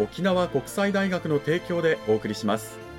沖縄国際大学の提供でお送りします。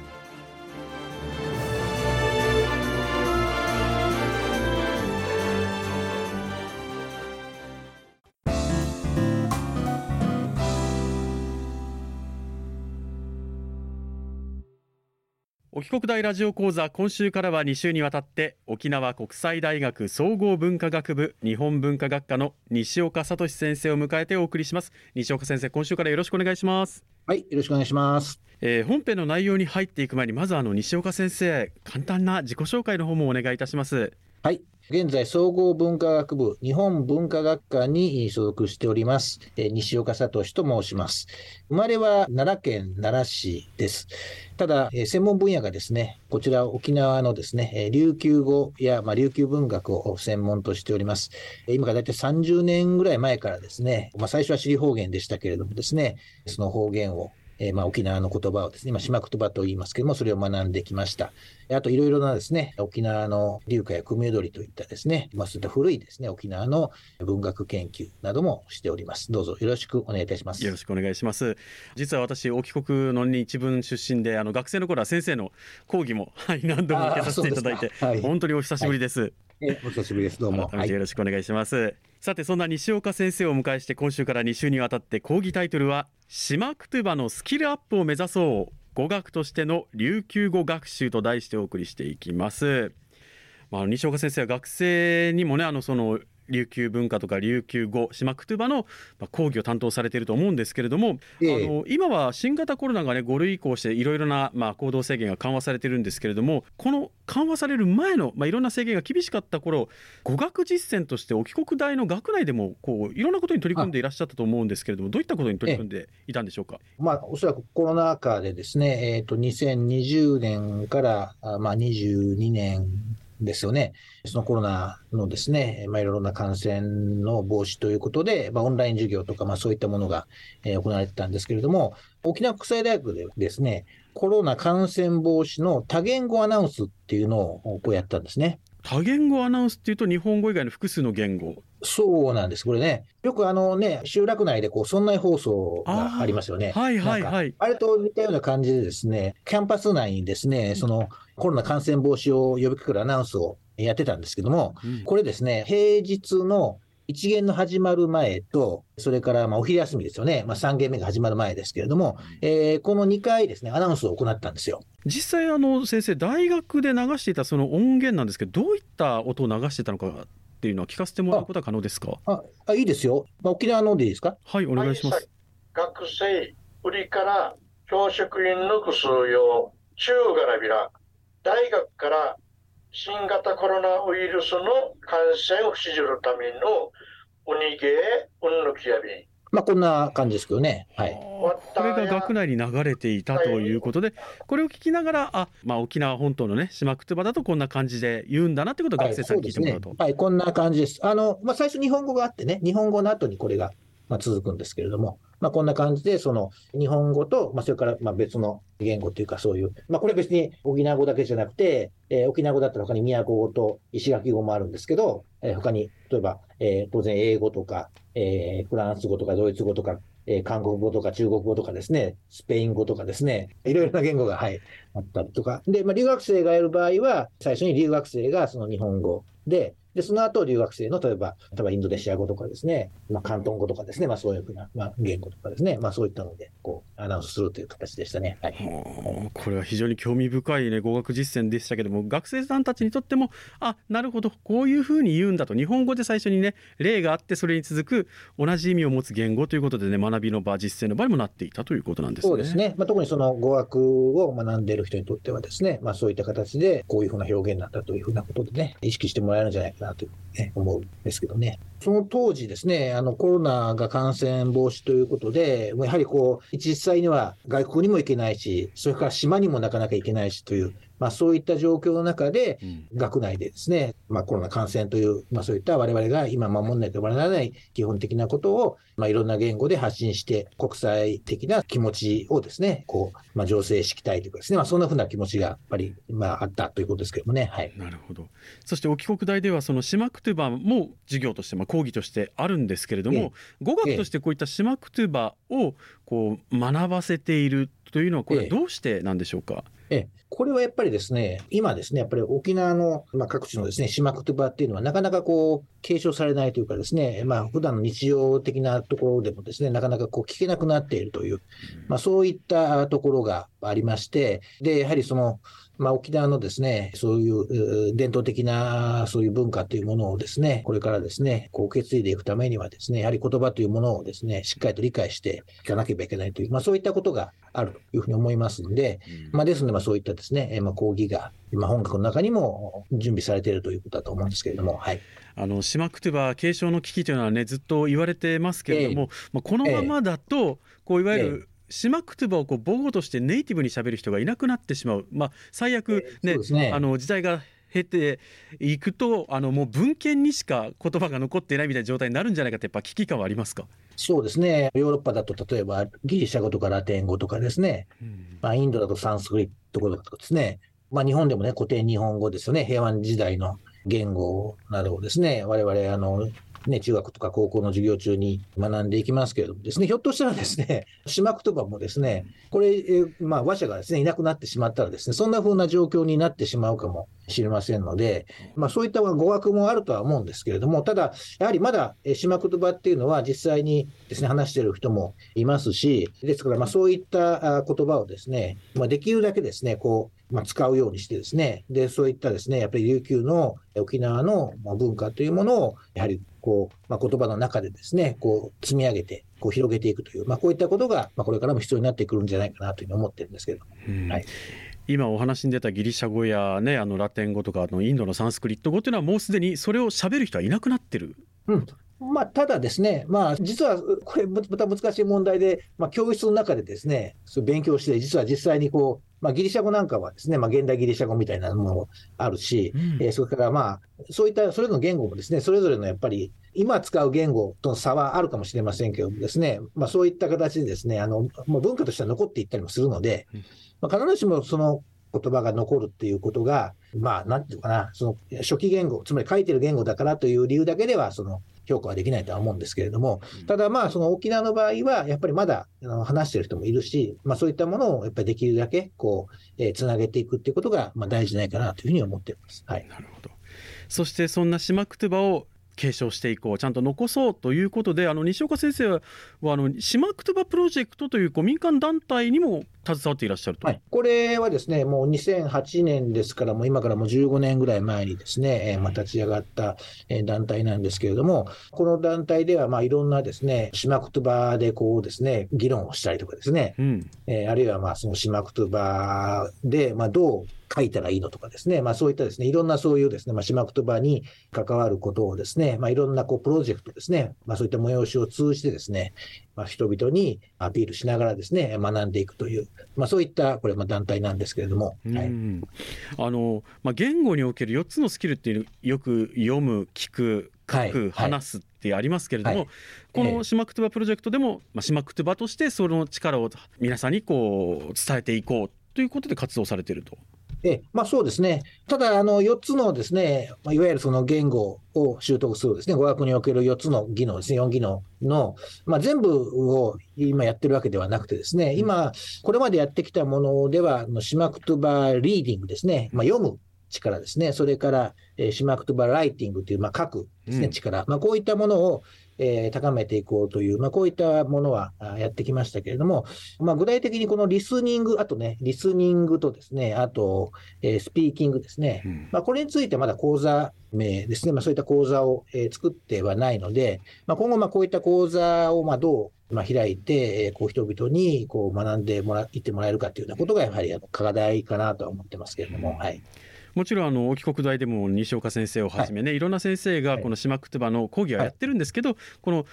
沖国大ラジオ講座今週からは2週にわたって沖縄国際大学総合文化学部日本文化学科の西岡聡先生を迎えてお送りします。西岡先生今週からよろしくお願いします。はいよろしくお願いします。えー、本編の内容に入っていく前にまずあの西岡先生簡単な自己紹介の方もお願いいたします。はい現在、総合文化学部日本文化学科に所属しております、西岡聡と申します。生まれは奈良県奈良市です。ただ、専門分野がですね、こちら沖縄のですね、琉球語や、まあ、琉球文学を専門としております。今から大体30年ぐらい前からですね、まあ、最初は尻方言でしたけれどもですね、その方言をえー、まあ、沖縄の言葉をですね、今、島言葉と言いますけども、それを学んできました。あと、いろいろなですね、沖縄の流歌や組踊りといったですね、まあ、そういった古いですね、沖縄の文学研究などもしております。どうぞよろしくお願いいたします。よろしくお願いします。実は私、沖国の日文出身で、あの、学生の頃は先生の講義も、はい、何度も受けさせていただいて、はい、本当にお久しぶりです。はいえお久しぶりです。どうも。よろしくお願いします。はい、さて、そんな西岡先生をお迎えして、今週から2週にわたって講義タイトルは、島クトゥバのスキルアップを目指そう。語学としての琉球語学習と題してお送りしていきます。まあ、西岡先生は学生にもね、あの、その、琉球文化とか琉球語島クトゥバの講義を担当されていると思うんですけれども、ええ、あの今は新型コロナがね5類移行していろいろな、まあ、行動制限が緩和されてるんですけれどもこの緩和される前の、まあ、いろんな制限が厳しかった頃語学実践として沖国大の学内でもこういろんなことに取り組んでいらっしゃったと思うんですけれどもどういったことに取り組んでいたんでしょうか、まあ、おそらくコロナ禍でですね、えーと、と2020年からあ、まあ、22年ですよね。そのコロナのですね、まあ、いろいろな感染の防止ということで、まあ、オンライン授業とか、まあ、そういったものが、えー、行われてたんですけれども、沖縄国際大学でですね、コロナ感染防止の多言語アナウンスっていうのをこうやったんですね。多言語アナウンスっていうと日本語以外の複数の言語？そうなんです。これね。よくあのね、集落内でこう、村内放送がありますよね。はいはいはい。あれと似たような感じでですね、キャンパス内にですね、そのコロナ感染防止を呼びかけるアナウンスをやってたんですけども、うん、これですね、平日の一限の始まる前と、それからまあお昼休みですよね、まあ、3限目が始まる前ですけれども、えー、この2回ですね、アナウンスを行ったんですよ。実際、あの先生、大学で流していたその音源なんですけど、どういった音を流してたのかっていうのは聞かせてもらうことは可能ですか？ああいいですよ、まあ、沖縄のでいいですか？はい、お願いします。学生、売りから教職員の薬用、中からびら、大学から新型コロナウイルスの感染を防ぐためのおにげ、うんぬきやび。まあ、こんな感じですけどね。はい。これが学内に流れていたということで、はい、これを聞きながら、あ、まあ、沖縄本島のね、島くつばだとこんな感じで言うんだなってことを学生さんに聞いてもらうと。はい、ねはい、こんな感じです。あの、まあ、最初日本語があってね、日本語の後にこれが、まあ、続くんですけれども、まあ、こんな感じで、その日本語と、まあ、それからまあ別の言語というか、そういう、まあ、これ別に沖縄語だけじゃなくて、えー、沖縄語だったら他に宮古語と石垣語もあるんですけど、えー、他に、例えば、えー、当然英語とか、えー、フランス語とかドイツ語とか、えー、韓国語とか中国語とかですね、スペイン語とかですね、いろいろな言語が、はい、あったりとか。で、まあ、留学生がやる場合は、最初に留学生がその日本語で、で、その後留学生の、例えば、例えばインドネシア語とかですね、まあ、広東語とかですね、まあそういうふうな、まあ、言語とかですね、まあそういったので、こう、アナウンスするという形でしたね。はい。これは非常に興味深いね、語学実践でしたけども、学生さんたちにとっても、あ、なるほど、こういうふうに言うんだと、日本語で最初にね、例があって、それに続く同じ意味を持つ言語ということでね、学びの場、実践の場にもなっていたということなんですね。そうですね。まあ特にその語学を学んでいる人にとってはですね、まあそういった形で、こういうふうな表現なんだというふうなことでね、意識してもらえるんじゃないかなと、ね、思うんですけどね。その当時ですね、あのコロナが感染防止ということで、やはりこう、実際には外国にも行けないし、それから島にもなかなか行けないしという、まあ、そういった状況の中で、学内でですね、まあ、コロナ感染という、まあ、そういった我々が今守らないとならない基本的なことを、まあ、いろんな言語で発信して、国際的な気持ちをですね、こう、まあ、醸成していきたいというかですね、まあ、そんなふうな気持ちがやっぱり、まあ、あったということですけどもね。はい。なるほど。そして、沖国大では、その島クトゥバも授業として、まあ、講義としてあるんですけれども、ええ、語学としてこういった島クトゥバをこう学ばせているというのは、これ、どうしてなんでしょうか？ええ、これはやっぱりですね、今ですね、やっぱり沖縄の、まあ、各地のですね、島言葉っていうのはなかなかこう、継承されないというかですね、まあ、普段の日常的なところでもですね、なかなかこう、聞けなくなっているという、まあ、そういったところがありまして、で、やはりその、まあ、沖縄のですね、そういう伝統的なそういう文化というものをですね、これからですね、こう受け継いでいくためにはですね、やはり言葉というものをですね、しっかりと理解していかなければいけないという、まあ、そういったことがあるというふうに思いますので、まあ、ですので、まあ、そういったですね、まあ、講義が、今本学の中にも準備されているということだと思うんですけれども、はい。あの島クトゥバ継承の危機というのはねずっと言われてますけれども、えまあ、このままだとこういわゆる島クトゥバをこう母語としてネイティブにしゃべる人がいなくなってしまう、まあ、最悪ね、ね。あの時代が経ていくとあのもう文献にしか言葉が残っていないみたいな状態になるんじゃないかってやっぱ危機感はありますか？そうですね。ヨーロッパだと例えばギリシャ語とかラテン語とかですね、うん、まあ、インドだとサンスクリット語とかですね、まあ、日本でもね古典日本語ですよね。平和時代の言語などをですね我々あのね、中学とか高校の授業中に学んでいきますけれどもですね、ひょっとしたらですね、島言葉もですね、これ、えまあ、話者がですね、いなくなってしまったらですね、そんな風な状況になってしまうかもしれませんので、まあ、そういった語学もあるとは思うんですけれども、ただ、やはりまだ島言葉っていうのは実際にですね、話してる人もいますし、ですから、まあ、そういった言葉をですね、まあ、できるだけですね、こう、まあ、使うようにしてですね、で、そういったですね、やっぱり琉球の沖縄の文化というものを、やはりこう、まあ、言葉の中でですね、こう、積み上げて、こう、広げていくという、まあ、こういったことが、まあ、これからも必要になってくるんじゃないかなというふうに思ってるんですけどはい。今お話に出たギリシャ語や、ね、あのラテン語とかあのインドのサンスクリット語というのはもうすでにそれを喋る人はいなくなってる。うんまあ、ただですね、まあ、実はこれ、また難しい問題で、まあ、教室の中でですね、勉強して、実は実際にこう、まあ、ギリシャ語なんかはですね、まあ、現代ギリシャ語みたいなものもあるし、うん、えー、それからまあ、そういったそれぞれの言語もですね、それぞれのやっぱり、今使う言語との差はあるかもしれませんけどもですね、まあ、そういった形でですね、あの、もう文化としては残っていったりもするので、まあ、必ずしもその言葉が残るっていうことが、まあ、なんていうかな、その初期言語、つまり書いてる言語だからという理由だけでは、その評価はできないとは思うんですけれども、ただまあ、その沖縄の場合は、やっぱりまだ話してる人もいるし、まあそういったものをやっぱりできるだけ、こう、えー、つなげていくっていうことが、まあ大事じゃないかなというふうに思っています。はい。なるほど。そしてそんな島クトゥバを継承していこうちゃんと残そうということであの西岡先生はあの島クトゥバプロジェクトというこう民間団体にも携わっていらっしゃると、はい、これはですねもう2008年ですからもう今からもう15年ぐらい前にですね、えー、まあ、立ち上がった団体なんですけれどもこの団体ではまあいろんなですね島クトゥバでこうですね議論をしたりとかですね、うん、えー、あるいはまあその島クトゥバでまあどう書いたらいいのとかですね、まあそういったですね、いろんなそういうですね、まあ島言葉に関わることをですね、まあいろんなこうプロジェクトですね、まあそういった催しを通じてですね、まあ人々にアピールしながらですね、学んでいくという、まあそういったこれまあ団体なんですけれども。はい、あの、まあ言語における4つのスキルっていうよく読む、聞く、書く、はい、話すってありますけれども、はい、この島クトゥバプロジェクトでも、まあ、島クトゥバとしてその力を皆さんにこう伝えていこうということで活動されていると。えまあ、そうですね、ただ、あの4つのですね、まあ、いわゆるその言語を習得するですね、語学における4つの技能ですね、4技能の、まあ、全部を今やってるわけではなくてですね、今、これまでやってきたものでは、シマクトゥバリーディングですね、まあ、読む力ですね、それから、えー、シマクトバライティングという、まあ、書くですね、力、まあ、こういったものを、えー、高めていこうという、まあ、こういったものはやってきましたけれども、まあ、具体的にこのリスニング、あとね、リスニングとですね、あと、えー、スピーキングですね、うん、まあ、これについてまだ講座名ですね、まあ、そういった講座を、えー、作ってはないので、まあ、今後、まあ、こういった講座をまあどうまあ、開いて、えこう人々にこう学んでもらってもらえるかというようなことがやはりあの課題かなとは思ってますけれども、はい、もちろんあの沖国大でも西岡先生をはじめね、はい、いろんな先生がこの島くつばの講義はやってるんですけど、はい、この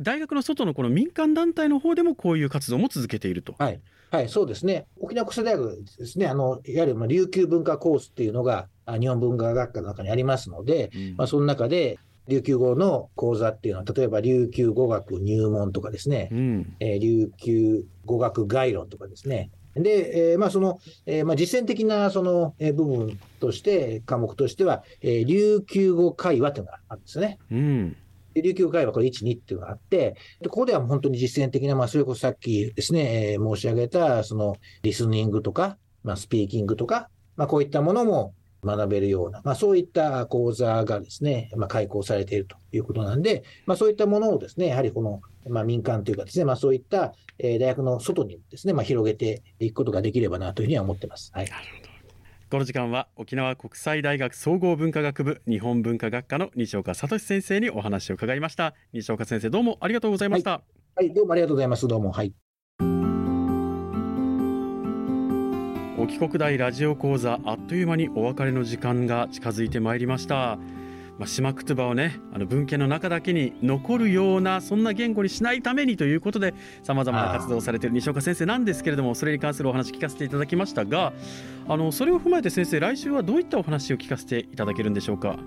大学の外のこの民間団体の方でもこういう活動も続けていると。はい、はい、そうですね。沖縄国際大学ですね、あのいわゆる琉球文化コースっていうのが日本文化学科の中にありますので、うん、まあ、その中で琉球語の講座っていうのは、例えば琉球語学入門とかですね、うん、えー、琉球語学概論とかですね、で、えー、まあ、その、えー、まあ、実践的なその、えー、部分として、科目としては、えー、琉球語会話というのがあるんですよね。うん琉球会話、これ1、2っていうのがあって、でここでは本当に実践的な、まあ、それこそさっきですね、えー、申し上げた、その、リスニングとか、まあ、スピーキングとか、まあ、こういったものも学べるような、まあ、そういった講座がですね、まあ、開講されているということなんで、まあ、そういったものをですね、やはりこの、まあ、民間というかですね、まあ、そういった、えー、大学の外にですね、まあ、広げていくことができればなというふうには思ってます。はい。この時間は沖縄国際大学総合文化学部日本文化学科の西岡聡先生にお話を伺いました。西岡先生どうもありがとうございました、はい、はい、どうもありがとうございます。どうも。はい沖国大ラジオ講座あっという間にお別れの時間が近づいてまいりましたまあ、島くつばをねあの文献の中だけに残るようなそんな言語にしないためにということでさまざまな活動をされている西岡先生なんですけれどもそれに関するお話聞かせていただきましたがあのそれを踏まえて先生来週はどういったお話を聞かせていただけるんでしょうか？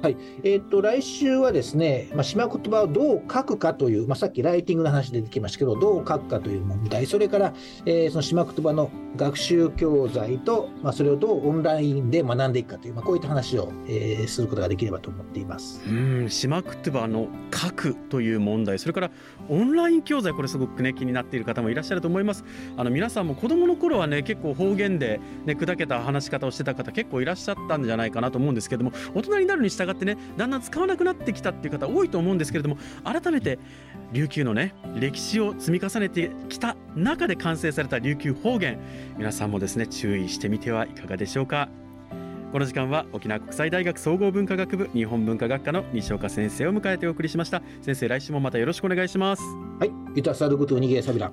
はい。えーと、来週はですね、まあ、島言葉をどう書くかという、まあ、さっきライティングの話出てきましたけど、どう書くかという問題、それから、えー、その島言葉の学習教材と、まあ、それをどうオンラインで学んでいくかという、まあ、こういった話を、えー、することができればと思っています。うん。島言葉の書くという問題、それからオンライン教材、これ、すごく、ね、気になっている方もいらっしゃると思います。あの皆さんも子どもの頃はね、結構方言で、ね、砕けた話し方をしてた方、結構いらっしゃったんじゃないかなと思うんですけども、大人になるに従ってね、だんだん使わなくなってきたっていう方多いと思うんですけれども改めて琉球のね歴史を積み重ねてきた中で完成された琉球方言皆さんもですね注意してみてはいかがでしょうか。この時間は沖縄国際大学総合文化学部日本文化学科の西岡先生を迎えてお送りしました。先生来週もまたよろしくお願いします。はいいたさることにげさびら。